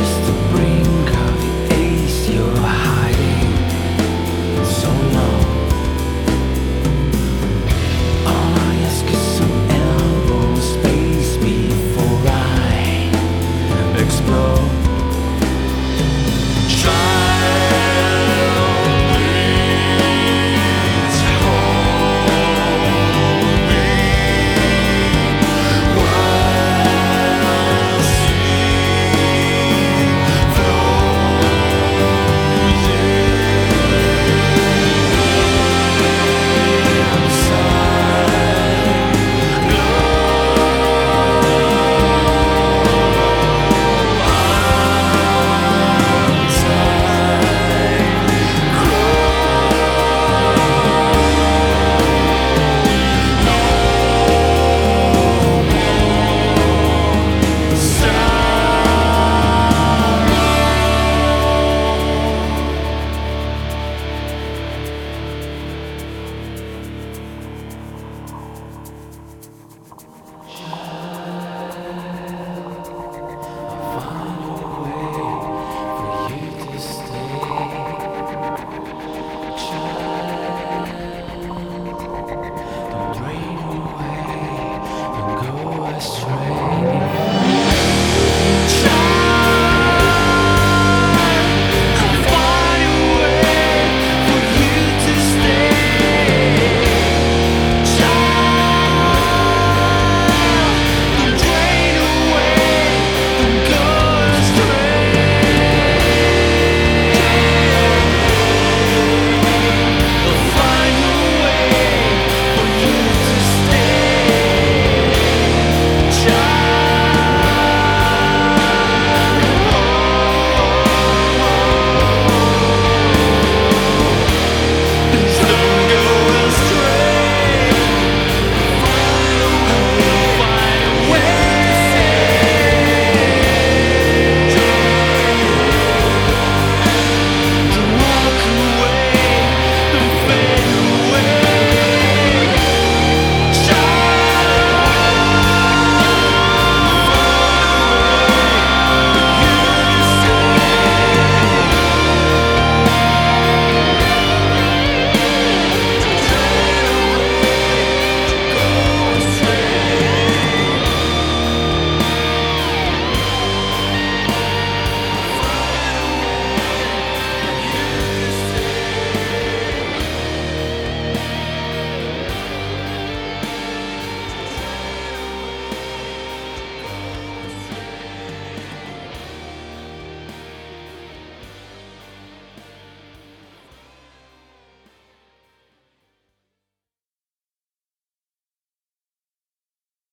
Just the brink of the ace you're hiding. So now. astray.